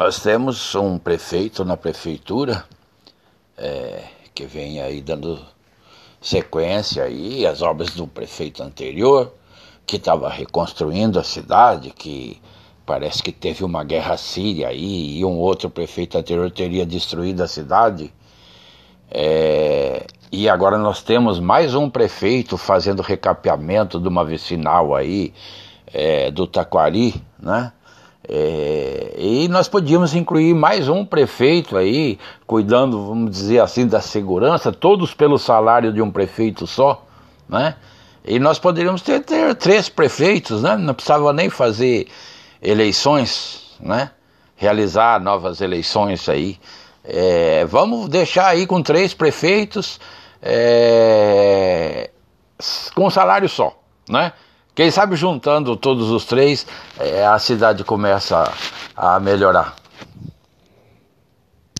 Nós temos um prefeito na prefeitura é, que vem aí dando sequência aí às obras do prefeito anterior, que estava reconstruindo a cidade, que parece que teve uma guerra síria aí e um outro prefeito anterior teria destruído a cidade. É, e agora nós temos mais um prefeito fazendo recapeamento de uma vicinal aí é, do Taquari, né? É, e nós podíamos incluir mais um prefeito aí, cuidando, vamos dizer assim, da segurança, todos pelo salário de um prefeito só, né? E nós poderíamos ter, ter três prefeitos, né? Não precisava nem fazer eleições, né? Realizar novas eleições aí. É, vamos deixar aí com três prefeitos é, com salário só, né? Quem sabe juntando todos os três, é, a cidade começa a melhorar.